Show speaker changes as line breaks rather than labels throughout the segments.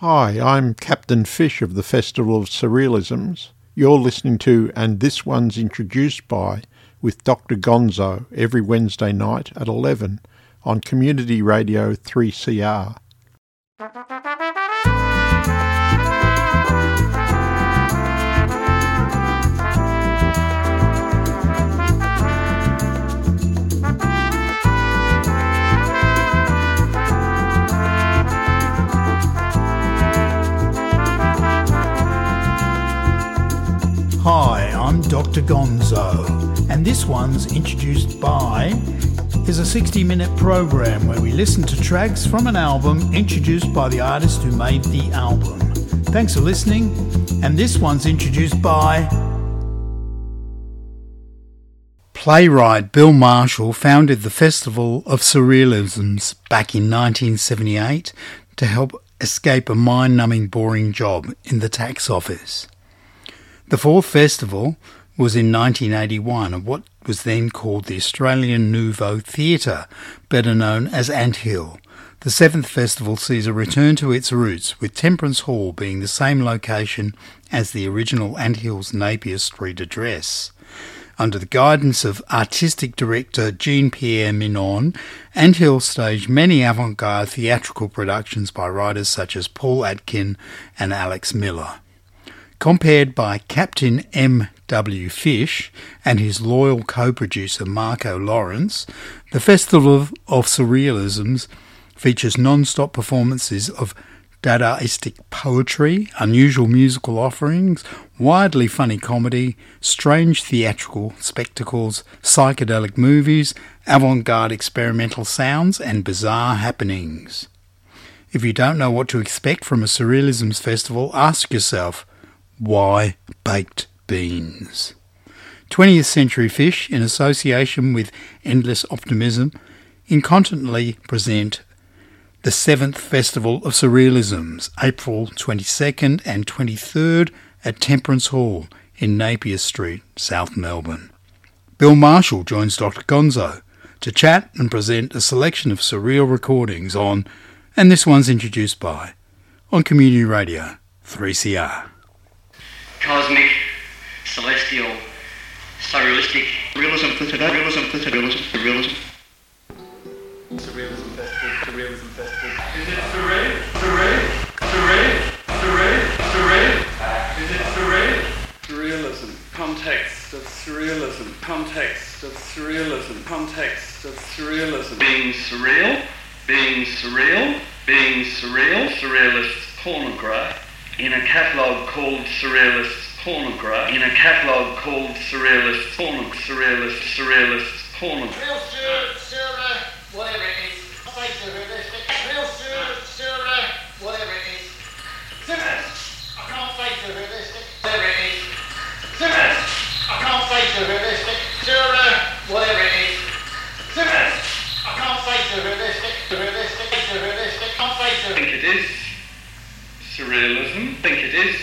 Hi, I'm Captain Fish of the Festival of Surrealisms. You're listening to And This One's Introduced By with Dr. Gonzo every Wednesday night at 11 on Community Radio 3CR.
I'm Dr. Gonzo, and this one's introduced by is a 60 minute program where we listen to tracks from an album introduced by the artist who made the album. Thanks for listening, and this one's introduced by. Playwright Bill Marshall founded the Festival of Surrealisms back in 1978 to help escape a mind numbing, boring job in the tax office. The fourth festival was in 1981 at what was then called the Australian Nouveau Theatre, better known as Anthill. The seventh festival sees a return to its roots, with Temperance Hall being the same location as the original Anthill's Napier Street address. Under the guidance of artistic director Jean Pierre Mignon, Ant Hill staged many avant garde theatrical productions by writers such as Paul Adkin and Alex Miller. Compared by Captain M. W. Fish and his loyal co-producer Marco Lawrence, the Festival of Surrealisms features non-stop performances of Dadaistic poetry, unusual musical offerings, widely funny comedy, strange theatrical spectacles, psychedelic movies, avant-garde experimental sounds, and bizarre happenings. If you don't know what to expect from a Surrealisms festival, ask yourself, why baked beans? 20th Century Fish, in association with Endless Optimism, incontinently present the 7th Festival of Surrealisms, April 22nd and 23rd at Temperance Hall in Napier Street, South Melbourne. Bill Marshall joins Dr. Gonzo to chat and present a selection of surreal recordings on, and this one's introduced by, on Community Radio 3CR
cosmic, celestial, surrealistic.
Realism for today, realism for today, realism for realism.
Surrealism Festival, Surrealism Festival. Is it surreal? Surreal? Surreal? Surreal? Surreal? Is it surreal? Surrealism, context of surrealism, context of surrealism, context of surrealism.
Being surreal, being surreal, being surreal, surrealist pornograph in a catalogue called Surrealist Pornograph, in a catalogue called Surrealist Porno, Surrealist, Surrealist Pornograph.
Real sur, sur, uh, whatever it is. Say surrealistic. Real sur, sur, uh, whatever it is. Surrealist. I can't say surrealistic. Whatever it is. Surrealist. I can't say surrealistic. Sur, uh, whatever it is. Surrealist. I can't say surrealistic. Surrealistic. Surrealistic. Can't say
I think it is surrealism. I think it is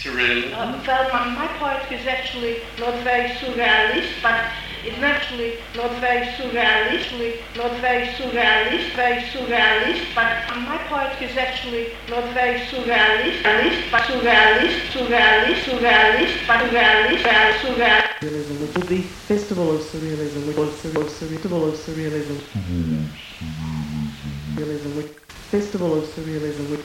surrealism.
Uh, well, my, my poetry is actually not very surrealist, but it's actually not very surrealist, not very surrealist, very surrealist, but uh, my poetry is actually not very surrealist, realist, but surrealist, surrealist, surrealist, but surrealist, surrealist, surrealist.
Surrealism, which was the Festival of Surrealism, which was Surreal, Festival of Surrealism. Surrealism, which Festival of Surrealism, which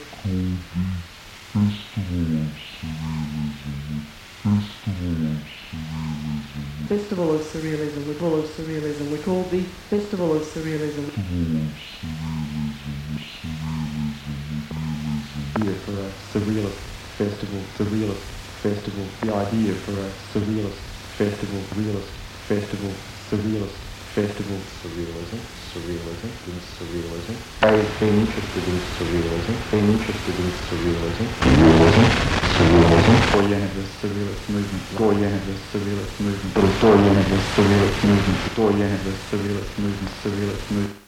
Festival of Surrealism, Festival of Surrealism, we call the Festival of Surrealism.
idea for a surrealist festival, surrealist festival, the idea for a surrealist festival, realist festival, surrealist festival, surrealism, surrealism, in surrealism. I've been interested in surrealism, been interested in surrealism, surrealism, surrealism. The surrealist movement, the surrealist movement, the surrealist movement, the surrealist movement, surrealist movement.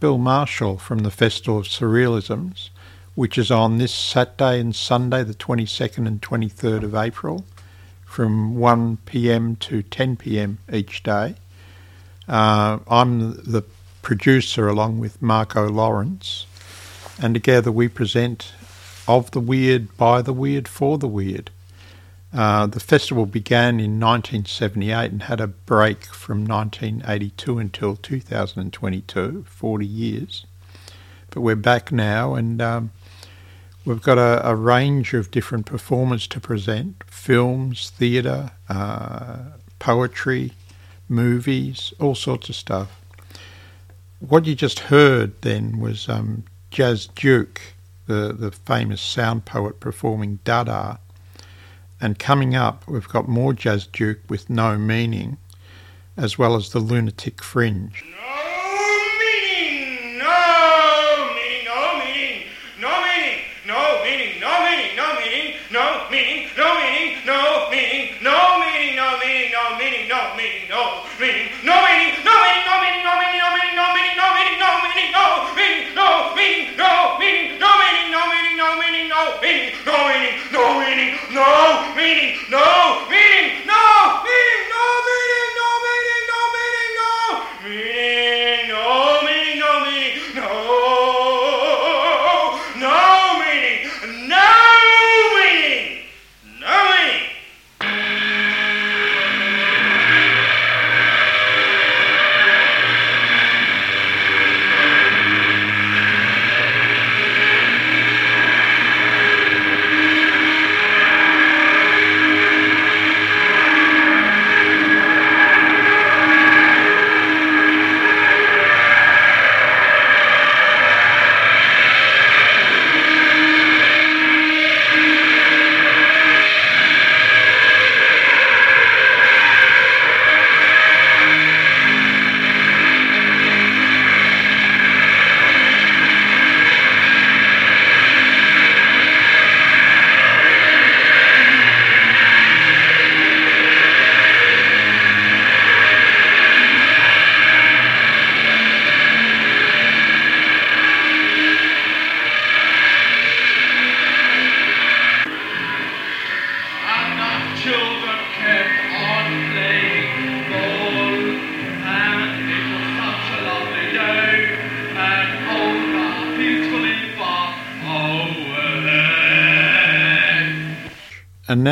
Bill Marshall from the Festival of Surrealisms, which is on this Saturday and Sunday, the 22nd and 23rd of April, from 1 pm to 10 pm each day. Uh, I'm the producer along with Marco Lawrence, and together we present Of the Weird, by the Weird, for the Weird. Uh, the festival began in 1978 and had a break from 1982 until 2022, 40 years. But we're back now and um, we've got a, a, range of different performers to present films, theatre, uh, poetry, movies, all sorts of stuff. What you just heard then was um, Jas Duke, the, the famous sound poet performing Dada and coming up, we've got more Jas Duke with No Meaning, as well as the Lunatic Fringe.
no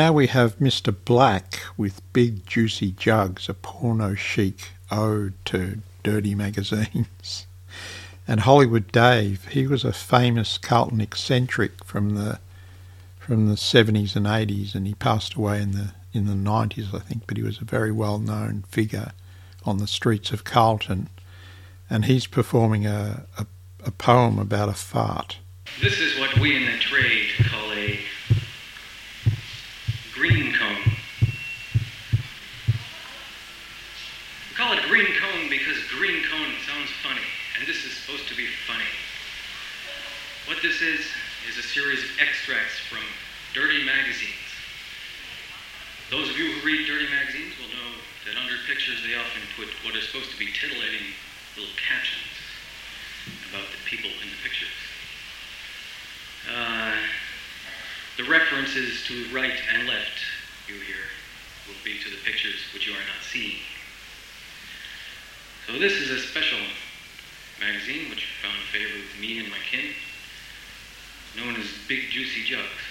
now we have Mr. Black with Big Juicy Jugs, a porno chic ode to dirty magazines. And Hollywood Dave, he was a famous Carlton eccentric from the from the 70s and 80s, and he passed away in the in the 90s, I think. But he was a very well known figure on the streets of Carlton, and he's performing a, a, a poem about a fart.
This is what we in the trade call a green cone. We call it green cone because green cone sounds funny, and this is supposed to be funny. What this is, is a series of extracts from dirty magazines. Those of you who read dirty magazines will know that under pictures they often put what are supposed to be titillating little captions about the people in the pictures. Uh, the references to right and left you hear will be to the pictures which you are not seeing. So this is a special magazine which found favor with me and my kin, known as Big Juicy Jugs.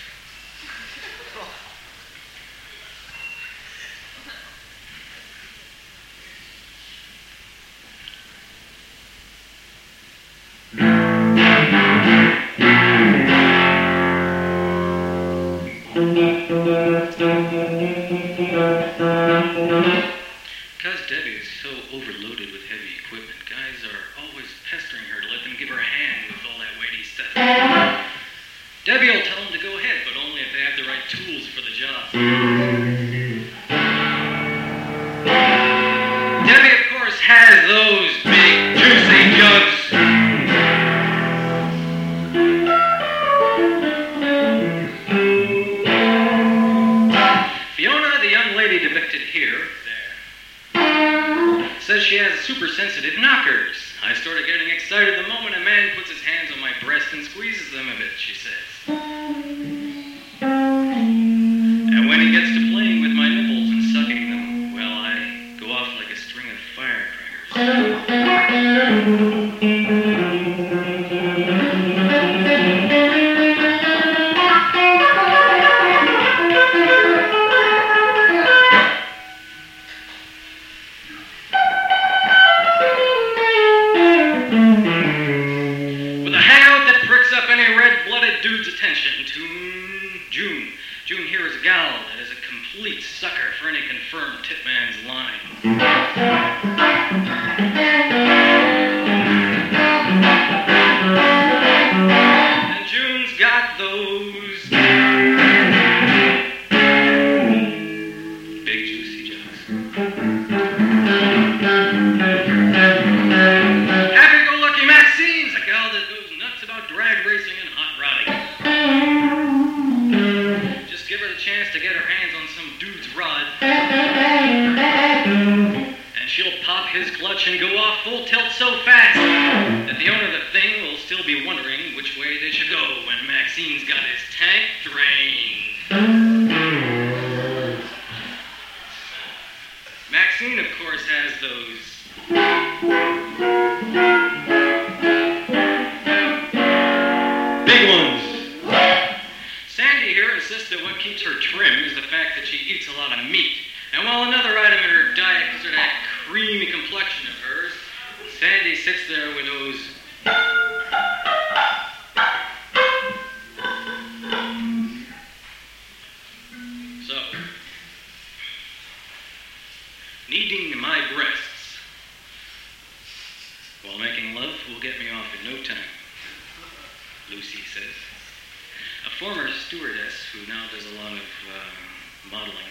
Modeling,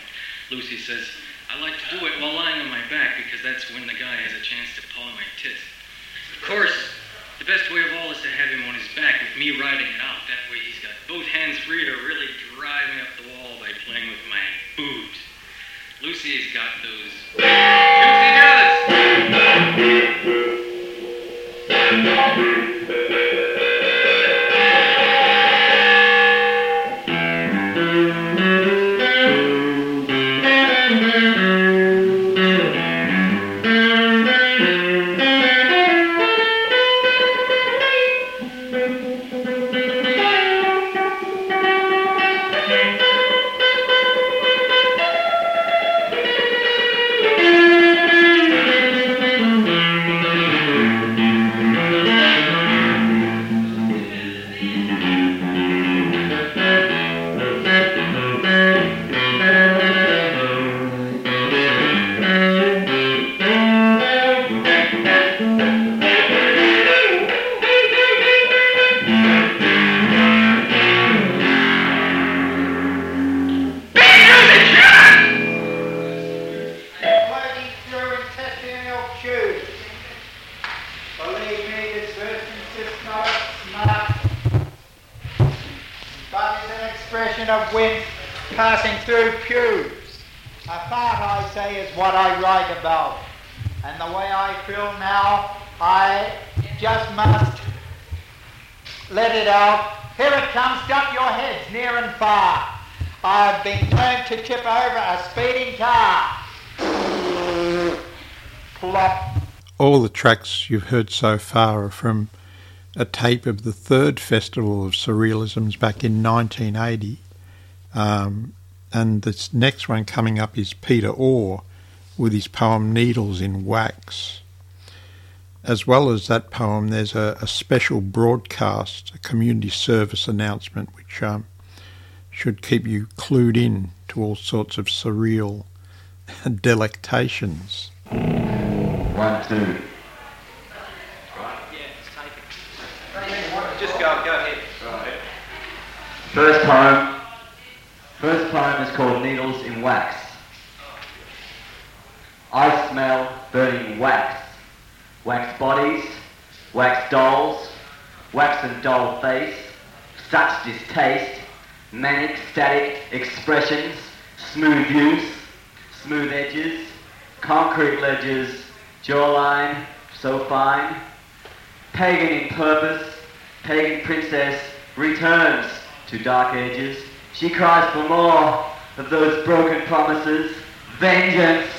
Lucy says, I like to do it while lying on my back because that's when the guy has a chance to paw my tits. Of course, the best way of all is to have him on his back with me riding it out. That way he's got both hands free to really drive me up the wall by playing with my boobs. Lucy's got those juicy
Floating
tracks you've heard so far are from a tape of the third Festival of Surrealisms back in 1980. Um, and this next one coming up is Peter Orr with his poem Needles in Wax. As well as that poem, there's a, a special broadcast, a community service announcement, which um, should keep you clued in to all sorts of surreal delectations.
One, two.
Just go, go ahead.
First poem. First poem is called Needles in Wax. I smell burning wax. Wax bodies, wax dolls, wax and doll face, such distaste, manic static expressions, smooth use, smooth edges, concrete ledges, jawline so fine. Pagan in purpose, pagan princess returns to dark ages. She cries for more of those broken promises, vengeance,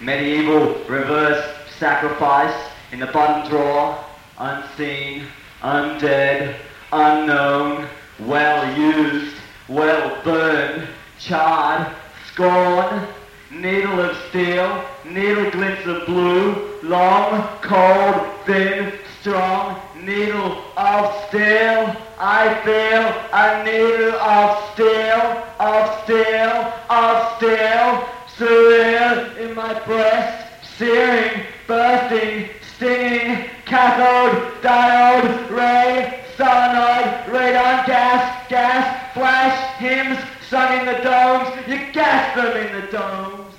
medieval reverse sacrifice in the bottom drawer, unseen, undead, unknown, well used, well burned, charred, scorn, needle of steel, needle glints of blue, long, cold, thin, strong, needle of steel. I feel a needle of steel, of steel, of steel, surreal in my breast, searing, bursting, stinging, cathode, diode, ray, solenoid, radon, gas, gas, flash, hymns, sung in the domes, you gas them in the domes.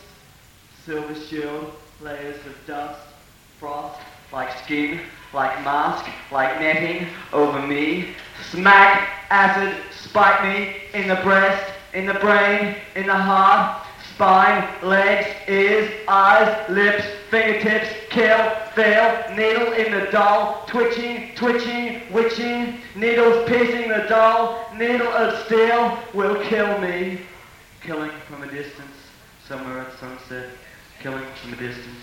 Silver shield, layers of dust, frost, like skin, like mask, like netting over me. Smack, acid, spike me in the breast, in the brain, in the heart, spine, legs, ears, eyes, lips, fingertips, kill, fail, needle in the doll, twitching, twitching, witching, needles piercing the doll, needle of steel will kill me. Killing from a distance, somewhere at sunset, killing from a distance,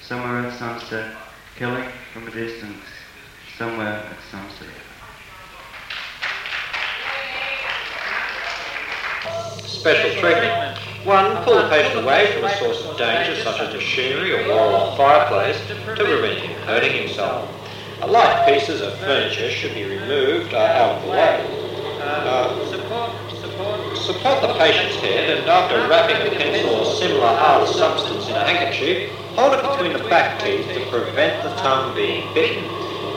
somewhere at sunset, killing from a distance, somewhere at sunset.
Special treatment. One, pull the patient away from a source of danger such as machinery or wall or fireplace to prevent him hurting himself. Light pieces of furniture should be removed uh, out of the way. Uh, support the patient's head and after wrapping a pencil or similar hard substance in a handkerchief, hold it between the back teeth to prevent the tongue being bitten.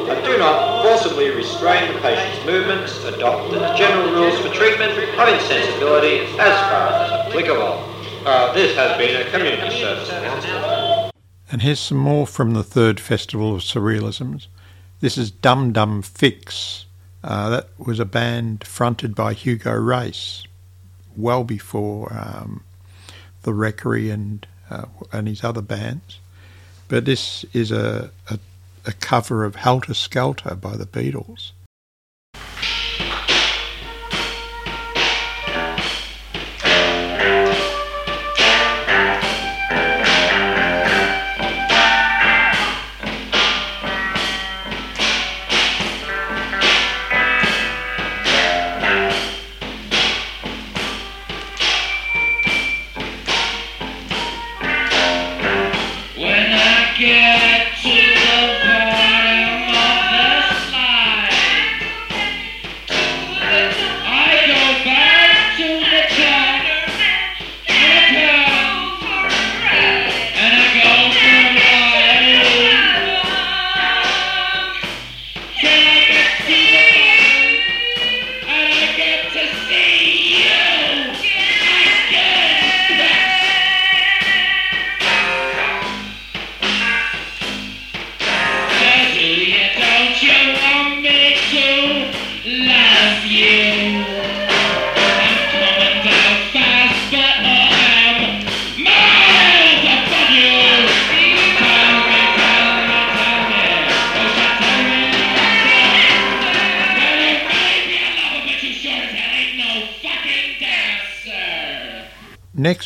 Uh, do not forcibly restrain the patient's movements. Adopt the general rules for treatment of insensibility as far as applicable. Uh, this has been a community service announcement.
And here's some more from the third Festival of Surrealisms. This is Dum Dum Fix. Uh, that was a band fronted by Hugo Race, well before um, the Wreckery and uh, and his other bands. But this is a, a, a cover of Helter Skelter by the Beatles.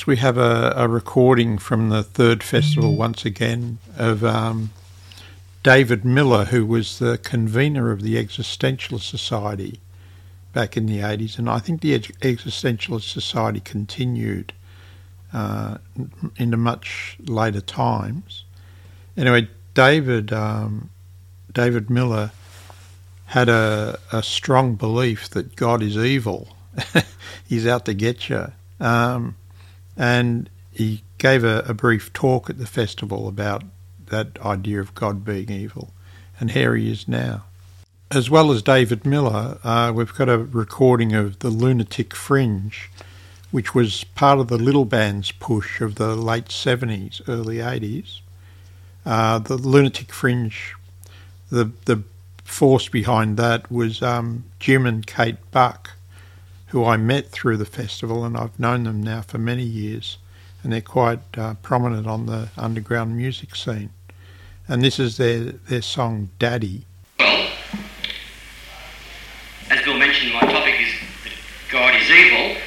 Next, we have a, a recording from the third festival once again of um, David Miller, who was the convener of the Existentialist Society back in the 80s. And I think the Ex- Existentialist Society continued uh, into much later times. Anyway, David um, David Miller had a, a strong belief that God is evil. He's out to get you. Um, and he gave a, a brief talk at the festival about that idea of God being evil. And here he is now. As well as David Miller, uh, we've got a recording of the Lunatic Fringe, which was part of the little band's push of the late 70s, early 80s. Uh, the Lunatic Fringe, the, the force behind that was um, Jim and Kate Buck, who I met through the festival, and I've known them now for many years, and they're quite uh, prominent on the underground music scene. and this is their, their song Daddy.
Well, as Bill mentioned, my topic is that God is evil.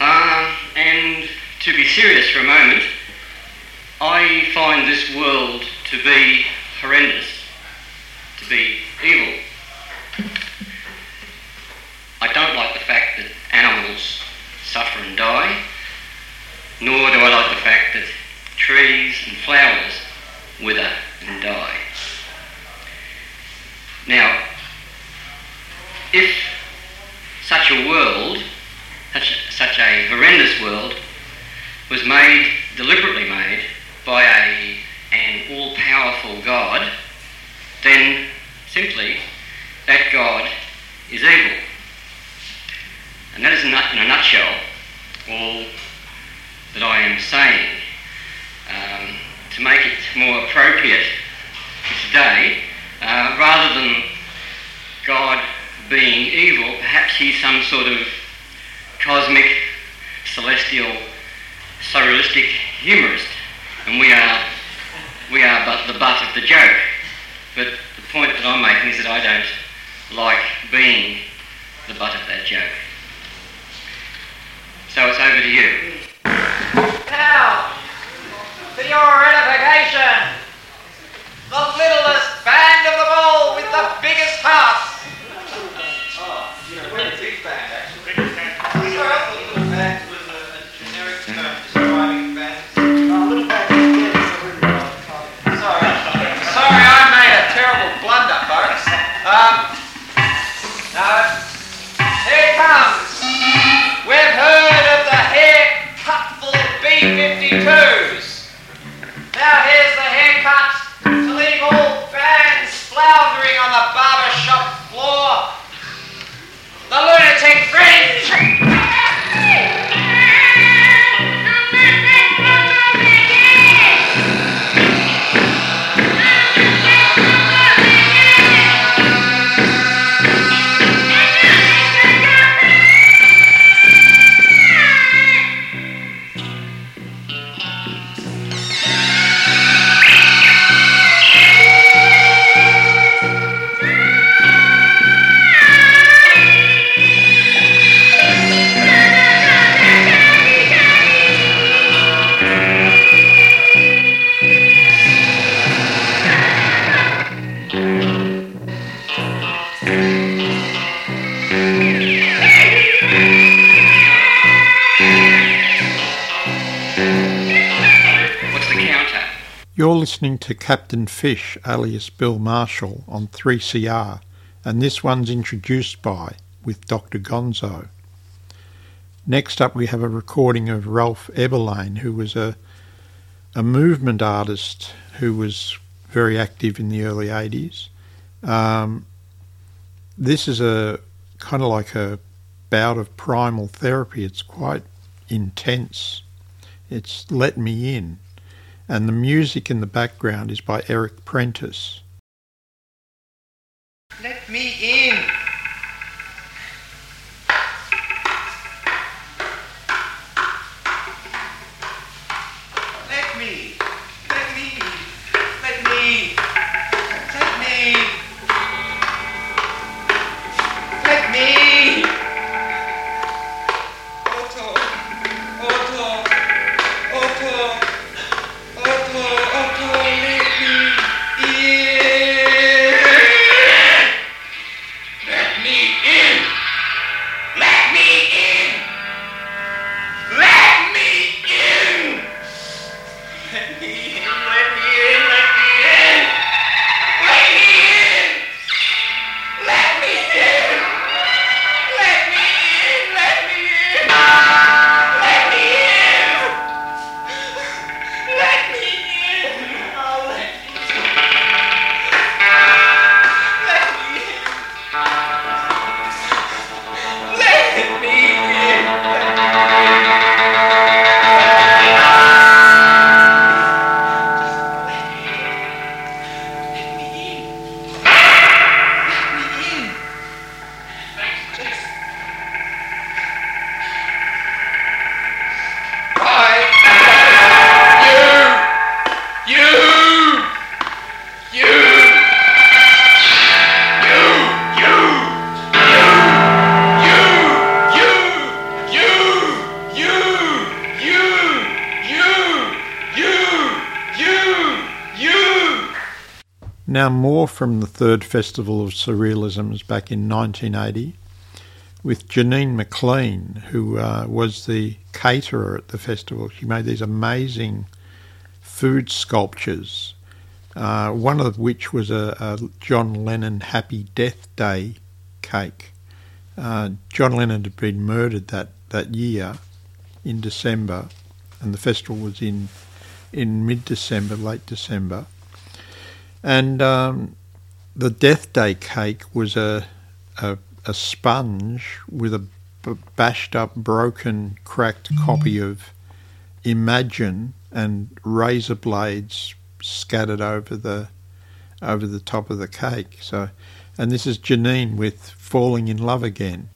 Uh, and to be serious for a moment, I find this world to be horrendous, to be evil. I don't like the fact that animals suffer and die, nor do I like the fact that trees and flowers wither and die. Now, if such a world, such, such a horrendous world, was made, deliberately made, by a, an all powerful God, then simply that God is evil. And that is in a nutshell all that I am saying. Um, to make it more appropriate today, uh, rather than God being evil, perhaps he's some sort of cosmic, celestial, surrealistic humorist, and we are we are but the butt of the joke. But the point that I'm making is that I don't like being the butt of that joke. So it's over to you.
To your edification, the littlest band of them all with the biggest hearts.
Listening to Captain Fish, alias Bill Marshall, on 3CR, and this one's introduced by with Dr. Gonzo. Next up, we have a recording of Ralph Eberlane, who was a a movement artist who was very active in the early 80s. Um, this is a kind of like a bout of primal therapy. It's quite intense. It's Let Me In. And the music in the background is by Eric Prentice.
Let me in.
From the third Festival of Surrealisms back in 1980 with Janine McLean, who uh, was the caterer at the festival. She made these amazing food sculptures, uh, one of which was a, a, John Lennon Happy Death Day cake. Uh, John Lennon had been murdered that, that year in December, and the festival was in in mid December, late December. And um, the Death Day cake was a, a, a sponge with a b- bashed up, broken, cracked mm-hmm. copy of Imagine and razor blades scattered over the over the top of the cake. So, and this is Janine with "Falling in Love Again."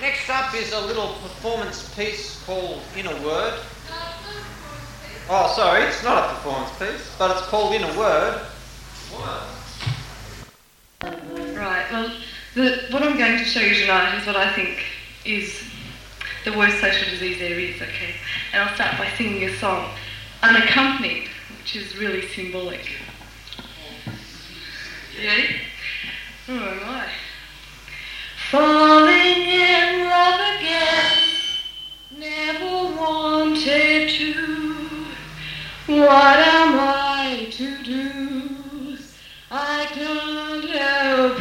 Next up is a little performance piece called In a Word. Oh, sorry, it's not a performance piece, but it's called In a Word.
Right, well, the, what I'm going to show you tonight is what I think is the worst social disease there is, okay? And I'll start by singing a song, unaccompanied, which is really symbolic. Ready? Oh my. Falling in love again, never wanted to. What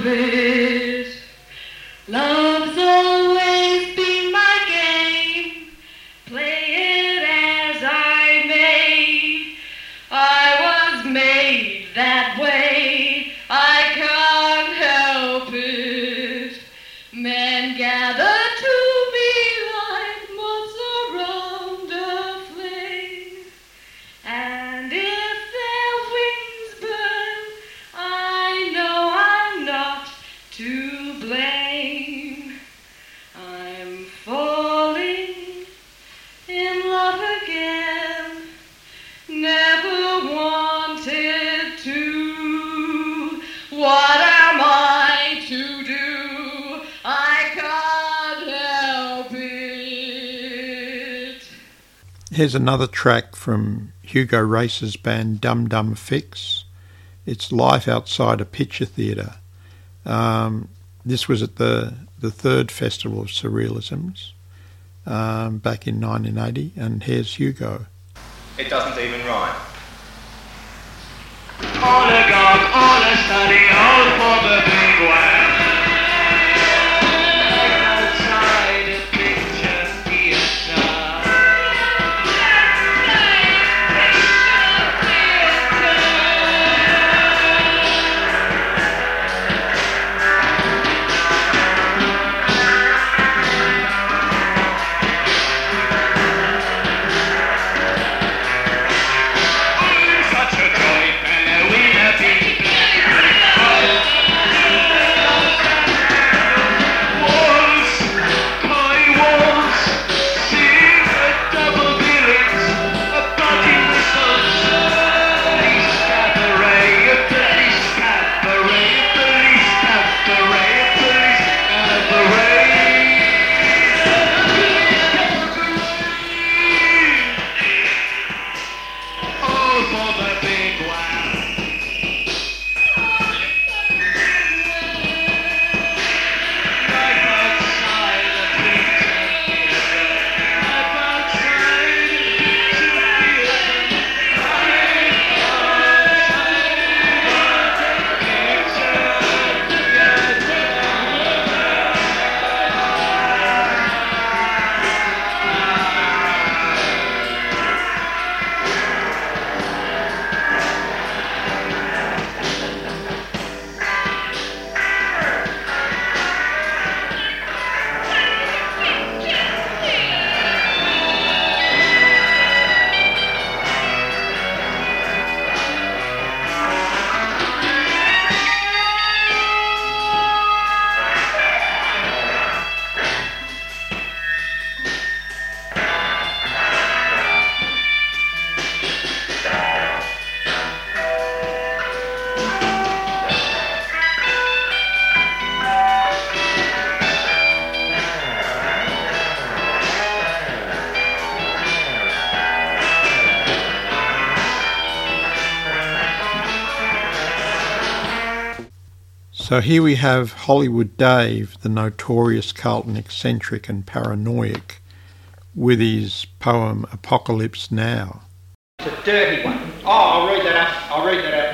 help
Here's another track from Hugo Race's band Dum Dum Fix. It's Life Outside a Picture Theatre. Um, this was at the, the third Festival of Surrealisms um, back in 1980, and here's Hugo.
It doesn't even rhyme.
All a gog, all a study, all for the big one.
So here we have Hollywood Dave, the notorious Carlton eccentric and paranoiac, with his poem Apocalypse Now.
It's a dirty one. Oh, I'll read that up. I'll read that out.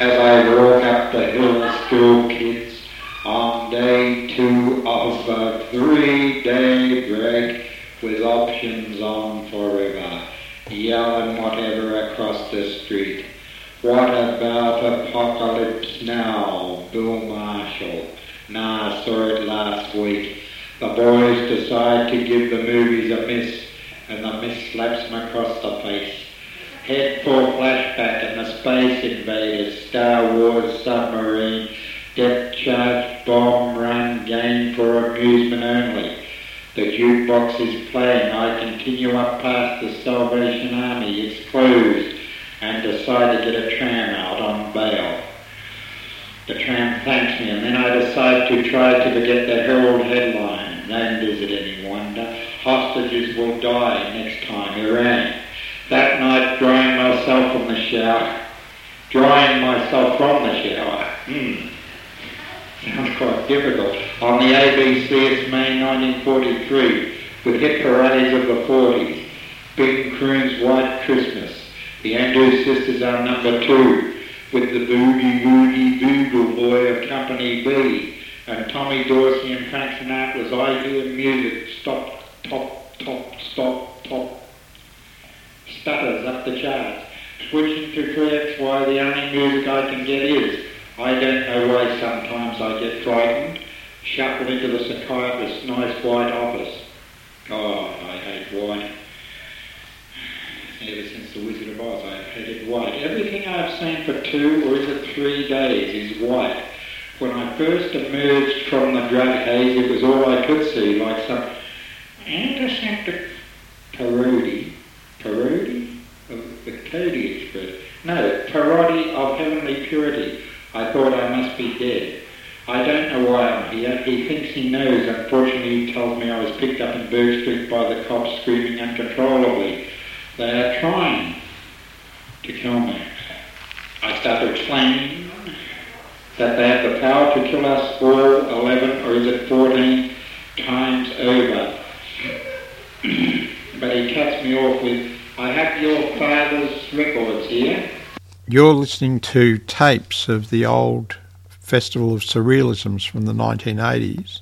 As I walk up the hill, school kids, on day two of a three-day break with options on forever, yelling whatever across the street. What about Apocalypse Now, Bill Marshall? Nah, I saw it last week. The boys decide to give the movies a miss, and the miss slaps them across the face. Head for flashback and the Space Invaders, Star Wars submarine, depth charge bomb run game for amusement only. The jukebox is playing. I continue up past the Salvation Army. It's closed and decide to get a tram out on bail. The tram thanks me, and then I decide to try to forget the Herald headline. And is it any wonder? Hostages will die next time, Iran. That night, drying myself from the shower, drying myself from the shower. Hmm. Sounds quite difficult. On the ABC, it's May 1943, with hit parades of the 40s. Big Croon's White Christmas. The Andrews Sisters are number two, with the Boogie Woogie Bugle Boy of Company B, and Tommy Dorsey and Frank Sinatra's I Hear Music, stop, top, top, stop, top, stutters up the charts. Switching to tracks why the only music I can get is. I don't know why sometimes I get frightened. Shuffle into the psychiatrist's nice white office. God, I hate white. Ever since the Wizard of Oz, I've hated white. Everything I've seen for two or is it three days is white. When I first emerged from the drug haze, it was all I could see, like some antiseptic parody. Parody? Of the Cody express. No, parody of heavenly purity. I thought I must be dead. I don't know why I'm here. He thinks he knows. Unfortunately, he tells me I was picked up in Bourke Street by the cops screaming uncontrollably. They are trying to kill me. I start to explain that they have the power to kill us all 11 or is it 14 times over. but he cuts me off with, I have your father's records here.
You're listening to tapes of the old Festival of Surrealisms from the 1980s.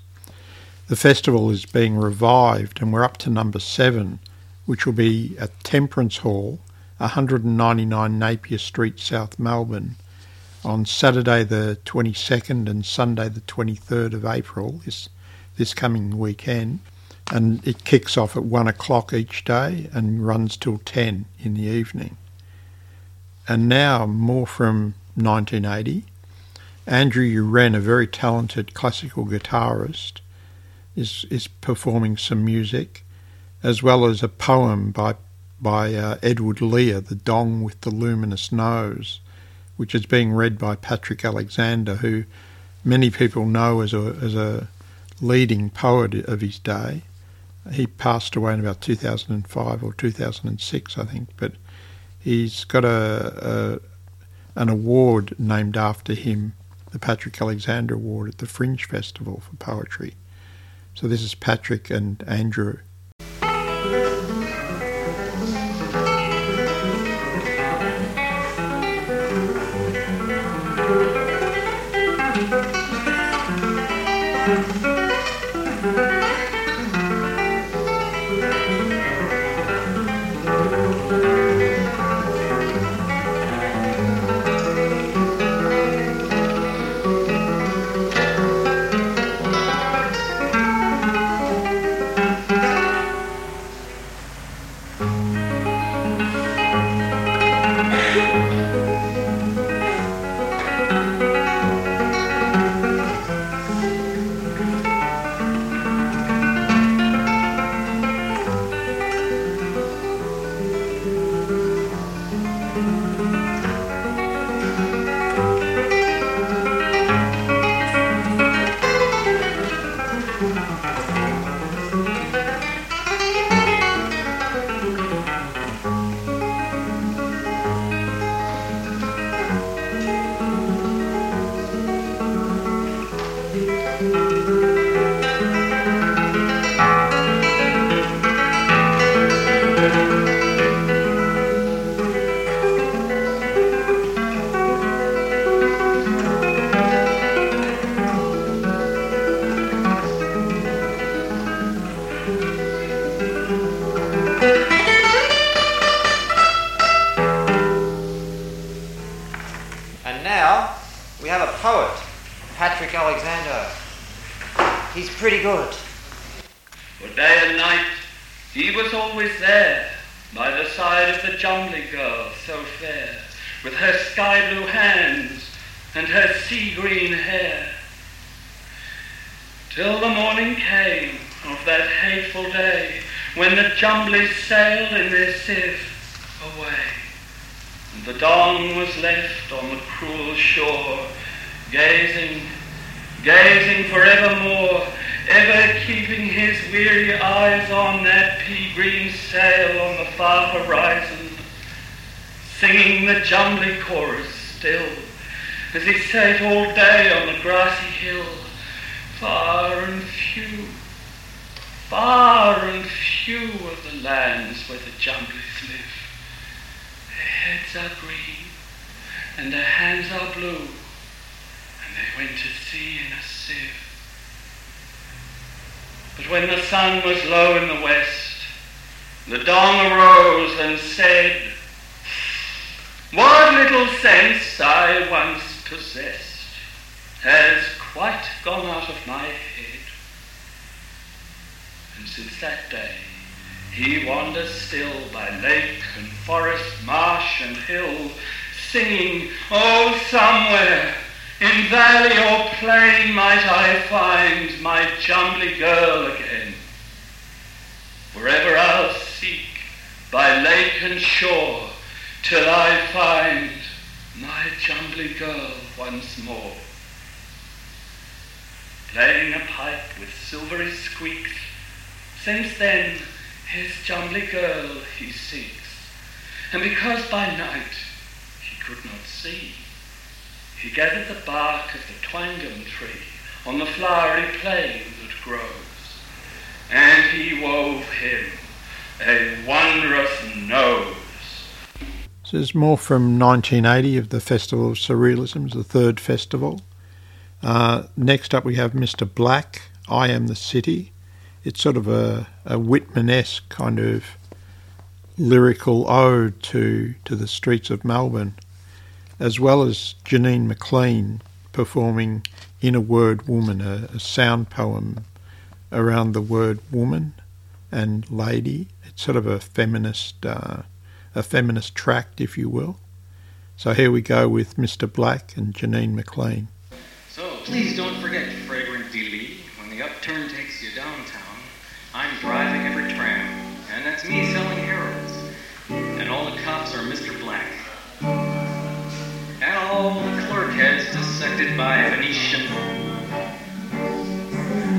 The festival is being revived and we're up to number seven, which will be at Temperance Hall, 199 Napier Street, South Melbourne, on Saturday the 22nd and Sunday the 23rd of April, this, this coming weekend. And it kicks off at 1 o'clock each day and runs till 10 in the evening. And now, more from 1980. Andrew Uren, a very talented classical guitarist, is, is performing some music, as well as a poem by, by uh, Edward Lear, The Dong with the Luminous Nose, which is being read by Patrick Alexander, who many people know as a, as a leading poet of his day. He passed away in about 2005 or 2006, I think, but he's got a, a an award named after him, the Patrick Alexander Award at the Fringe Festival for Poetry. So this is Patrick and Andrew.
The Jumblies sailed in their sieve away. And the Dong was left on the cruel shore, gazing, gazing forevermore, ever keeping his weary eyes on that pea-green sail on the far horizon, singing the Jumbly chorus still, as he sat all day on the grassy hill, far and few, far and few are the lands where the Jumblies live. Their heads are green, and their hands are blue, and they went to sea in a sieve. But when the sun was low in the west, the Dong arose and said, What little sense I once possessed has quite gone out of my head. And since that day, he wanders still by lake and forest, marsh and hill, singing, Oh, somewhere in valley or plain might I find my Jumbly girl again. Wherever I'll seek, by lake and shore, till I find my Jumbly girl once more. Playing a pipe with silvery squeaks, since then his Jumbly girl he seeks. And because by night he could not see, he gathered the bark of the twangum tree on the flowery plain that grows, and he wove him a wondrous nose.
So there's more from 1980 of the Festival of Surrealisms, the third festival. Uh, next up we have Mr. Black, I Am the City. It's sort of a, a Whitman-esque kind of lyrical ode to, to the streets of Melbourne, as well as Janine McLean performing In a Word Woman, a, a sound poem around the word woman and lady. It's sort of a feminist, uh, a feminist tract, if you will. So here we go with Mr. Black and Janine McLean.
So please don't forget, Fragrant D. when the upturn takes you downtown, I'm driving every tram, and that's me selling heroines. And all the cops are Mr. Black. And all the clerk heads dissected by Venetian.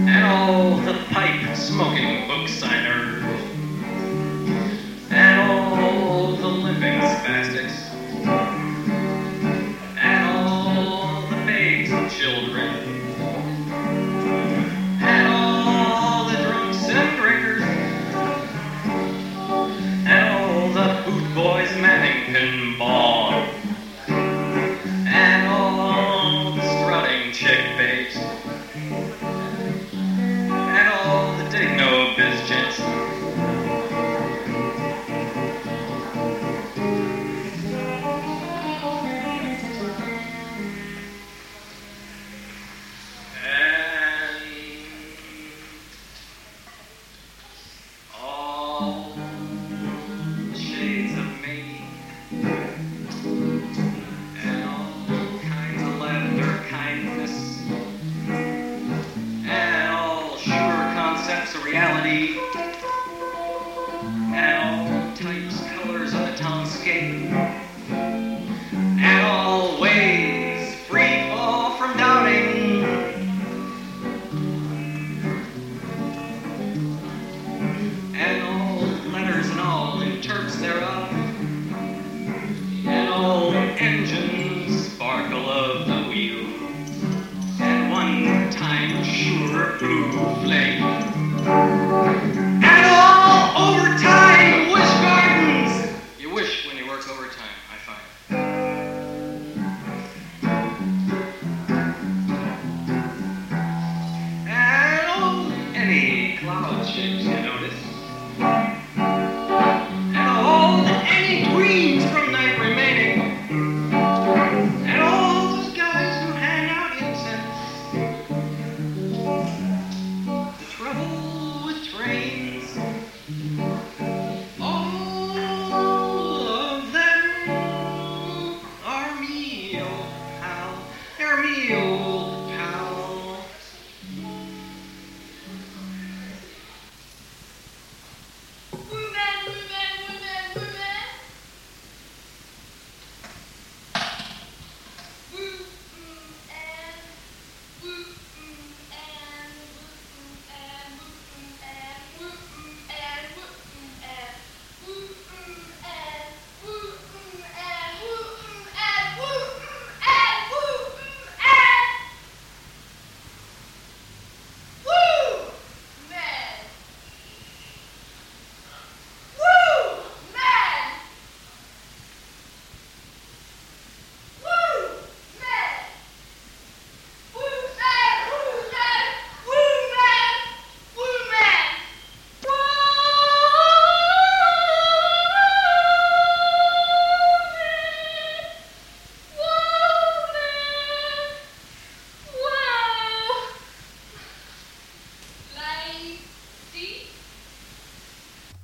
And all the pipe smoking book signers.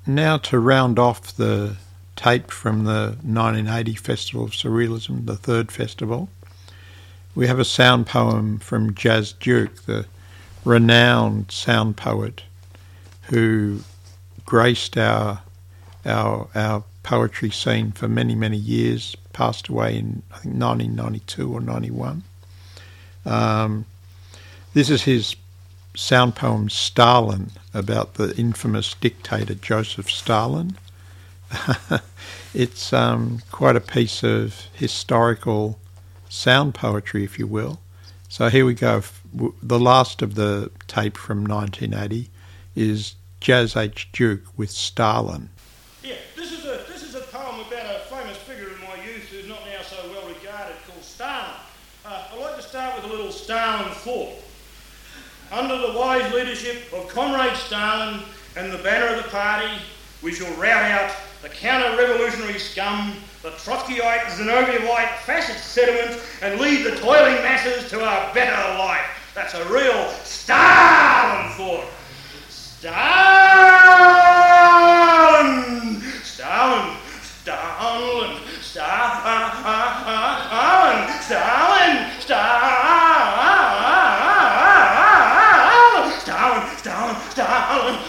Now to round off the tape from the 1980 Festival of Surrealism, the third festival, we have a sound poem from Jas Duke, the renowned sound poet who graced our our our poetry scene for many many years. Passed away in I think 1992 or 91. Um, this is his sound poem Stalin about the infamous dictator Joseph Stalin. it's um, quite a piece of historical sound poetry, if you will. So here we go. The last of the tape from 1980 is Jas H. Duke with Stalin.
Yeah, this is a this is a poem about a famous figure in my youth who's not now so well regarded called Stalin. Uh, I'd like to start with a little Stalin thought. Under the wise leadership of Comrade Stalin and the banner of the party, we shall rout out the counter-revolutionary scum, the Trotskyite, Zinovievite, fascist sediment, and lead the toiling masses to a better life. That's a real Stalin thought. Stalin! Stalin! Stalin! Stalin! Stalin! Stalin! Stalin! Stalin!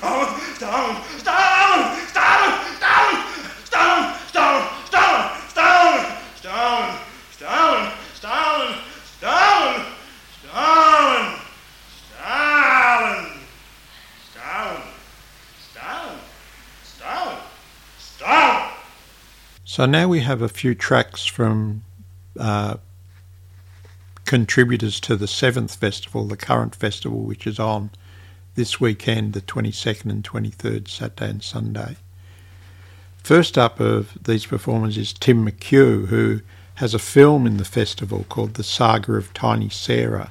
Stalin! Stalin! Stalin! Stalin! Stalin! Stalin! Stalin! Stalin! Stalin! Stalin! Stalin! Stalin! Stalin! Stalin! Stalin! Stalin! Stalin! Stalin! Stalin!
So now we have a few tracks from uh, contributors to the seventh festival, the current festival, which is on this weekend, the 22nd and 23rd, Saturday and Sunday. First up of these performers is Tim McHugh, who has a film in the festival called The Saga of Tiny Sarah.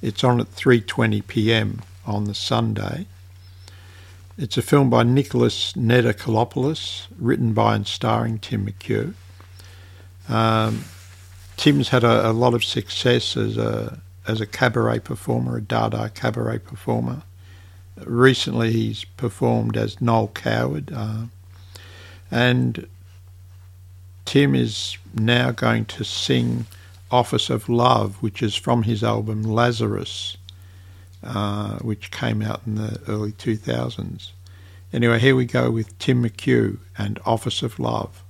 It's on at 3:20 p.m. on the Sunday. It's a film by Nicholas Nedokolopoulos, written by and starring Tim McHugh. Um, Tim's had a, a, lot of success as a as a cabaret performer, a Dada cabaret performer. Recently, he's performed as Noel Coward, uh, and Tim is now going to sing Office of Love, which is from his album Lazarus, uh, which came out in the early 2000s. Anyway, here we go with Tim McHugh and Office of Love.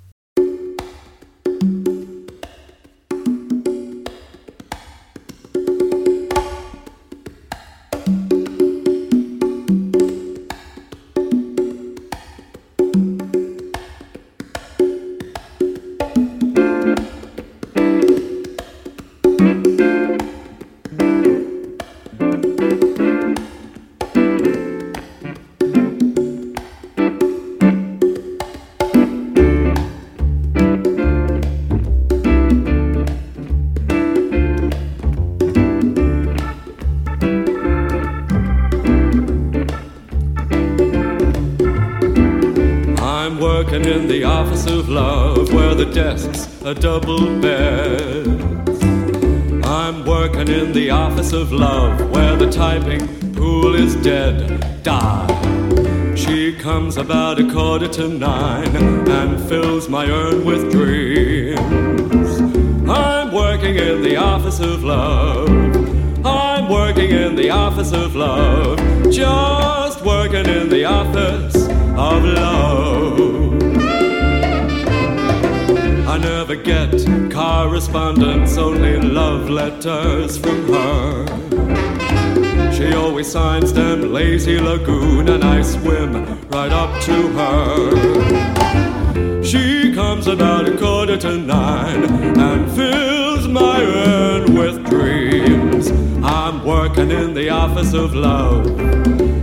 Always signs them Lazy Lagoon, and I swim right up to her. She comes about a quarter to nine and fills my urn with dreams. I'm working in the office of love.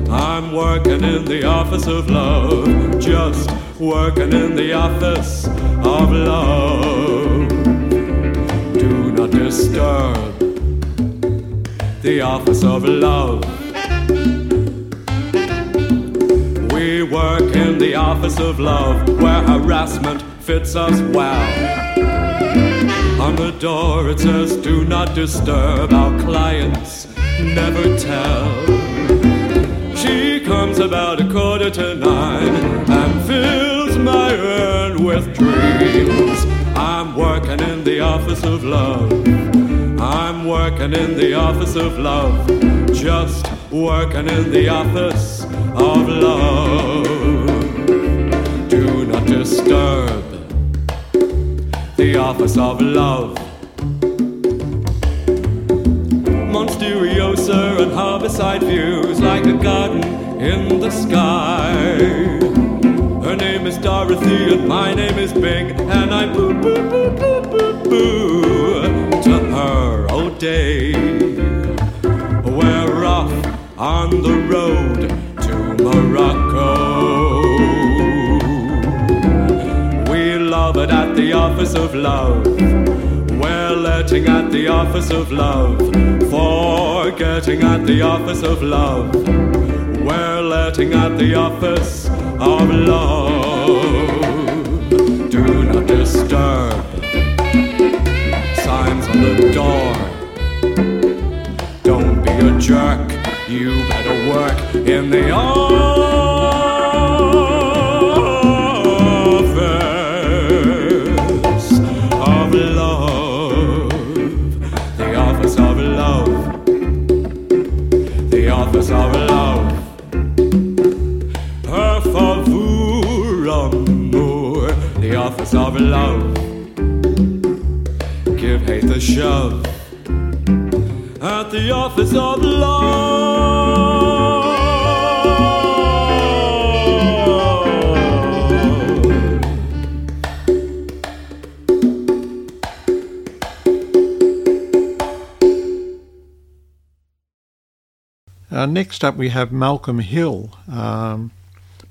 I'm working in the office of love. Just working in the office of love. Do not disturb the office of love. We work in the office of love where harassment fits us well. On the door it says, Do not disturb our clients, never tell. She comes about a quarter to nine and fills my urn with dreams. I'm working in the office of love. I'm working in the office of love. Just working in the office of love. Do not disturb the office of love. Monsteriosa and harborside views like a garden in the sky. Her name is Dorothy and my name is Bing, and I boo boo boo boo boo boo to her all day. On the road to Morocco. We love it at the office of love. We're letting at the office of love, forgetting at the office of love. We're letting at the office of love. Do not disturb. Signs on the door. Don't be a jerk. You better work in the office of love. The office of love. The office of love. Per favor, amor. The office of love. Give hate the shove at the office of love.
Uh, next up, we have Malcolm Hill. Um,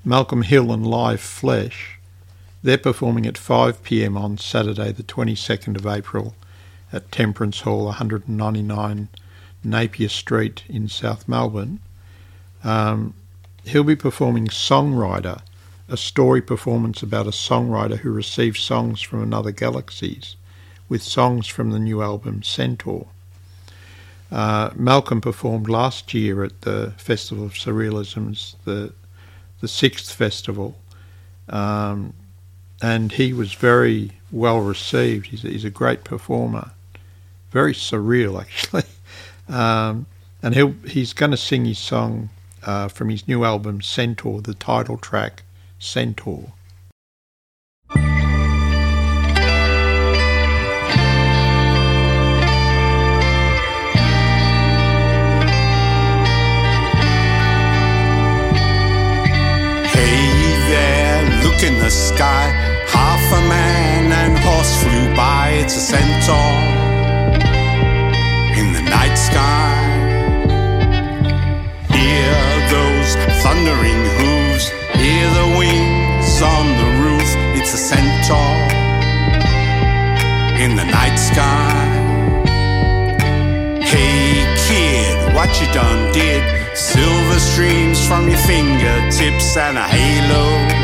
Malcolm Hill and Live Flesh. They're performing at 5 pm on Saturday, the 22nd of April, at Temperance Hall, 199 Napier Street in South Melbourne. Um, he'll be performing Songwriter, a story performance about a songwriter who receives songs from another galaxies, with songs from the new album Centaur. Uh, Malcolm performed last year at the Festival of Surrealism's the the sixth festival, um, and he was very well received. He's, he's, a great performer, very surreal actually, um, and he'll he's going to sing his song uh, from his new album Centaur, the title track Centaur.
look in the sky. Half a man and horse flew by, it's a centaur in the night sky. Hear those thundering hooves, hear the wings on the roof, it's a centaur in the night sky. Hey kid, what you done did? Silver streams from your fingertips and a halo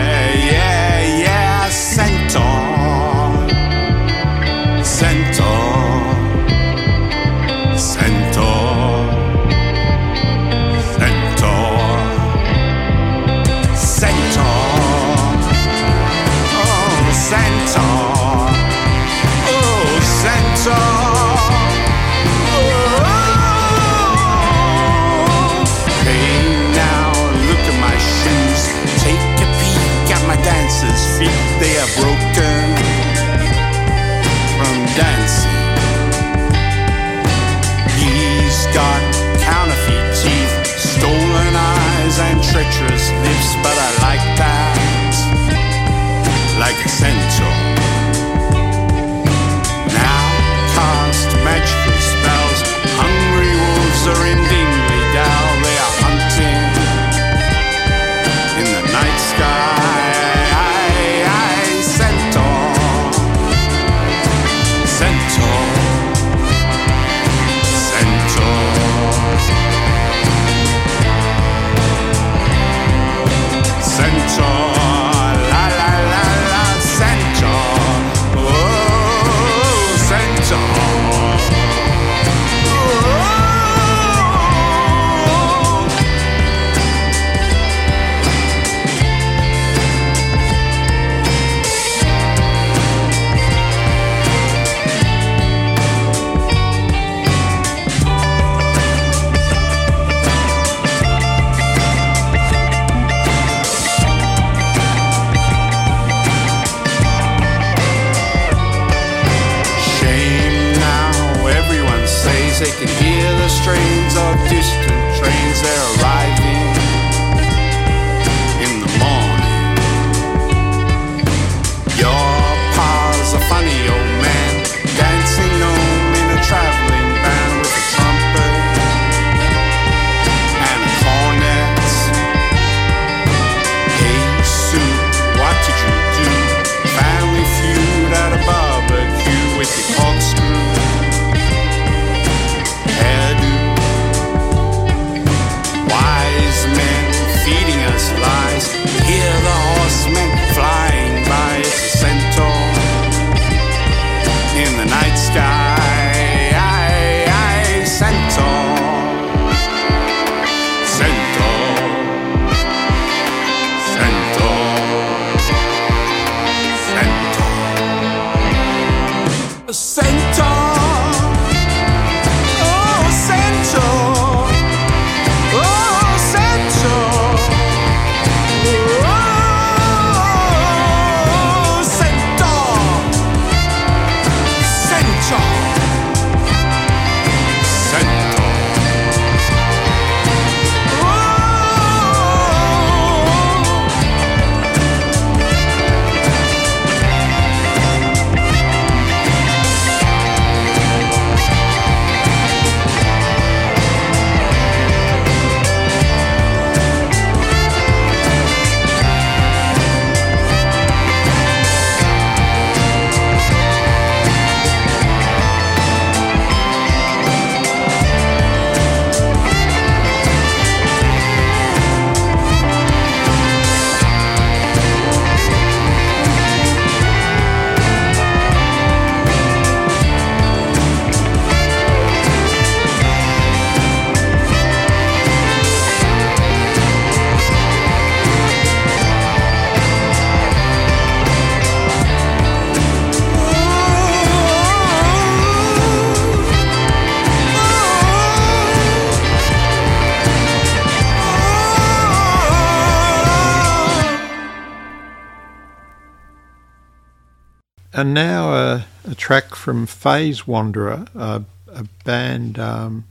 now a, a
track from Phase Wanderer, a, a band um,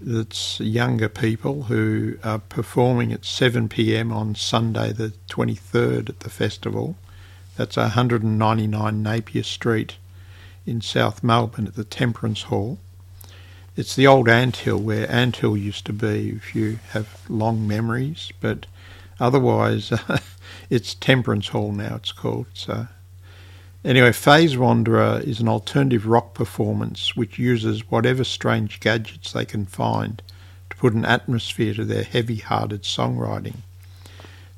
that's younger people who are performing at 7 pm on Sunday, the 23rd, at the festival. That's 199 Napier Street in South Melbourne at the Temperance Hall. It's the old anthill where anthill used to be, if you have long memories, but otherwise, it's Temperance Hall now, it's called. So, anyway, Phase Wanderer is an alternative rock performance which uses whatever strange gadgets they can find to put an atmosphere to their heavy hearted songwriting.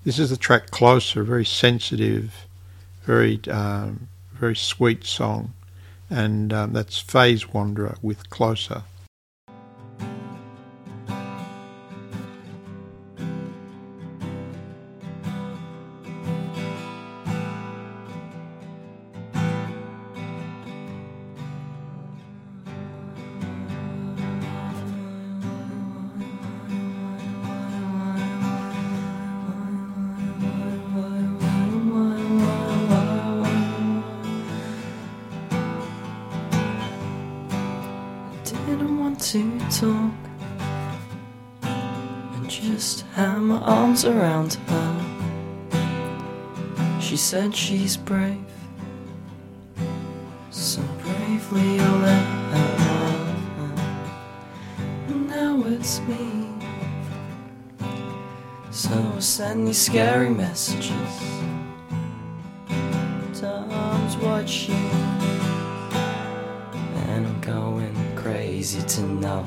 This is the track Closer, a very sensitive, very, um, very sweet song, and um, that's Phase Wanderer with Closer.
Didn't want to talk and just have my arms around her. She said she's brave, so bravely I let her. And now it's me. So I send these scary messages. Times watching and crazy to know.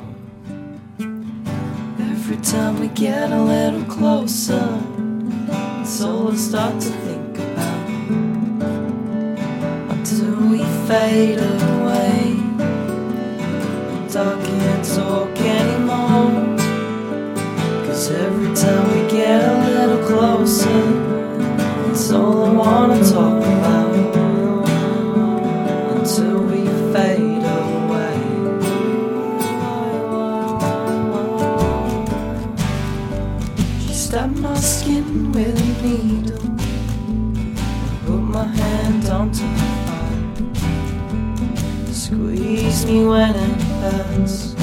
Every time we get a little closer, it's all I start to think about. Until we fade away, I can't talk anymore. Cause every time we get a little closer, it's all I wanna me when it hurts.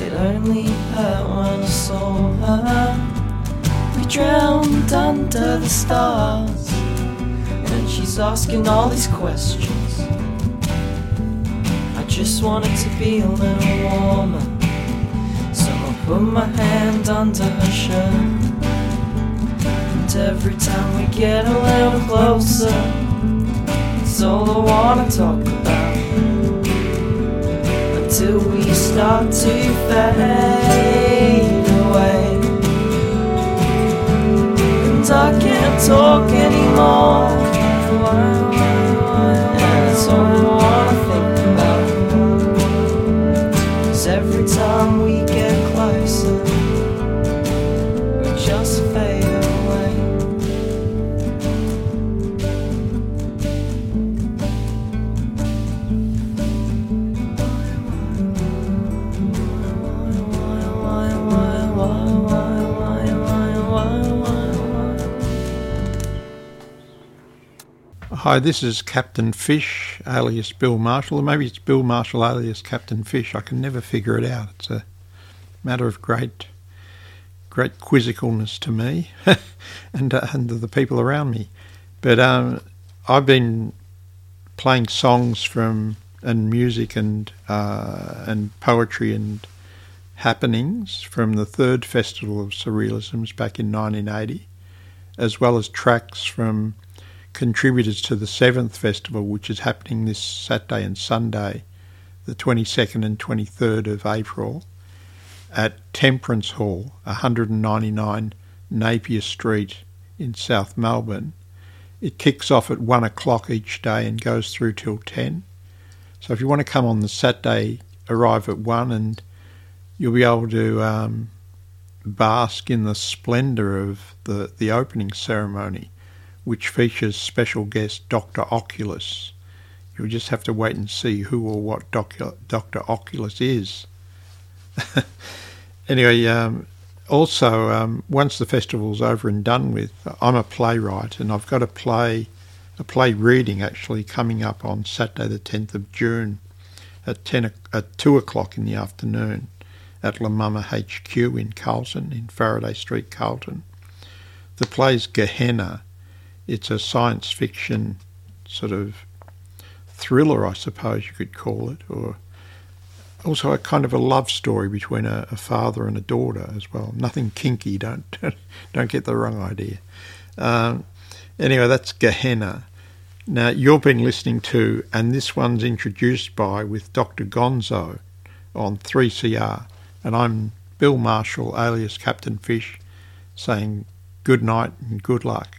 It only hurt when I saw her. We drowned under the stars. And she's asking all these questions. I just wanted to be a little warmer. So I put my hand under her shirt. And every time we get a little closer, it's all I wanna talk start to fade away. And I can't talk anymore.
Hi, this is Captain Fish, alias Bill Marshall, or maybe it's Bill Marshall, alias Captain Fish. I can never figure it out. It's a matter of great, great quizzicalness to me and, uh, and to the people around me. But um, I've been playing songs from and music and uh, and poetry and happenings from the third festival of surrealisms back in 1980, as well as tracks from contributors to the seventh festival, which is happening this Saturday and Sunday, the 22nd and 23rd of April, at Temperance Hall, 199 Napier Street in South Melbourne. It kicks off at one o'clock each day and goes through till 10. So if you want to come on the Saturday, arrive at one and you'll be able to um, bask in the splendour of the, the opening ceremony which features special guest Dr. Oculus. You'll just have to wait and see who or what Dr. Dr. Oculus is. anyway, um, also, um, once the festival's over and done with, I'm a playwright and I've got a play a play reading actually coming up on Saturday the 10th of June at 10 o- at 2 o'clock in the afternoon at La Mama HQ in Carlton, in Faraday Street, Carlton. The play's Gehenna. It's a science fiction sort of thriller, I suppose you could call it, or also a kind of a love story between a, a father and a daughter as well. Nothing kinky. Don't don't get the wrong idea. Um, anyway, that's Gehenna. Now you've been listening to, and this one's introduced by with Dr. Gonzo on 3CR, and I'm Bill Marshall, alias Captain Fish, saying good night and good luck.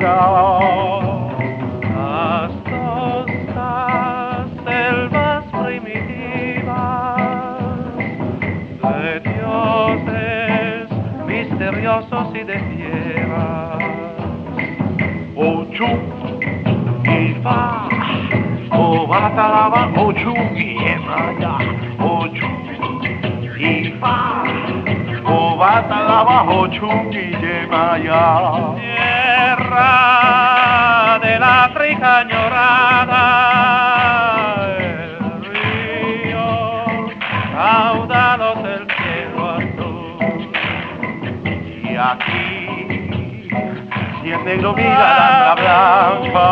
Palmera. Las selvas primitivas de dioses misteriosos y de tierras. Ochu y fa, o batalaba ochu y emaya, ochu y fa. Cobata abajo Chunguillemaya. Tierra del África añorada, el río, caudalos del cielo azul. Y aquí, si el negro mira la blanca,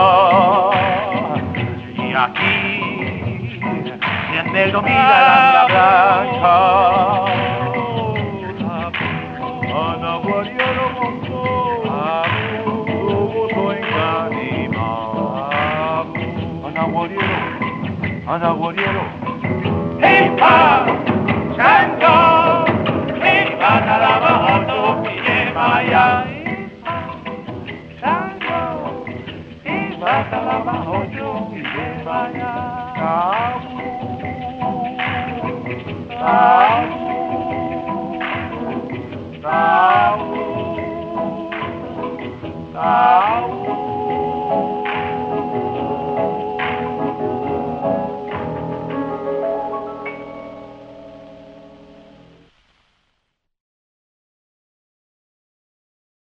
y aquí, si el negro mira la blanca. nada, guerrero. ¡Hey!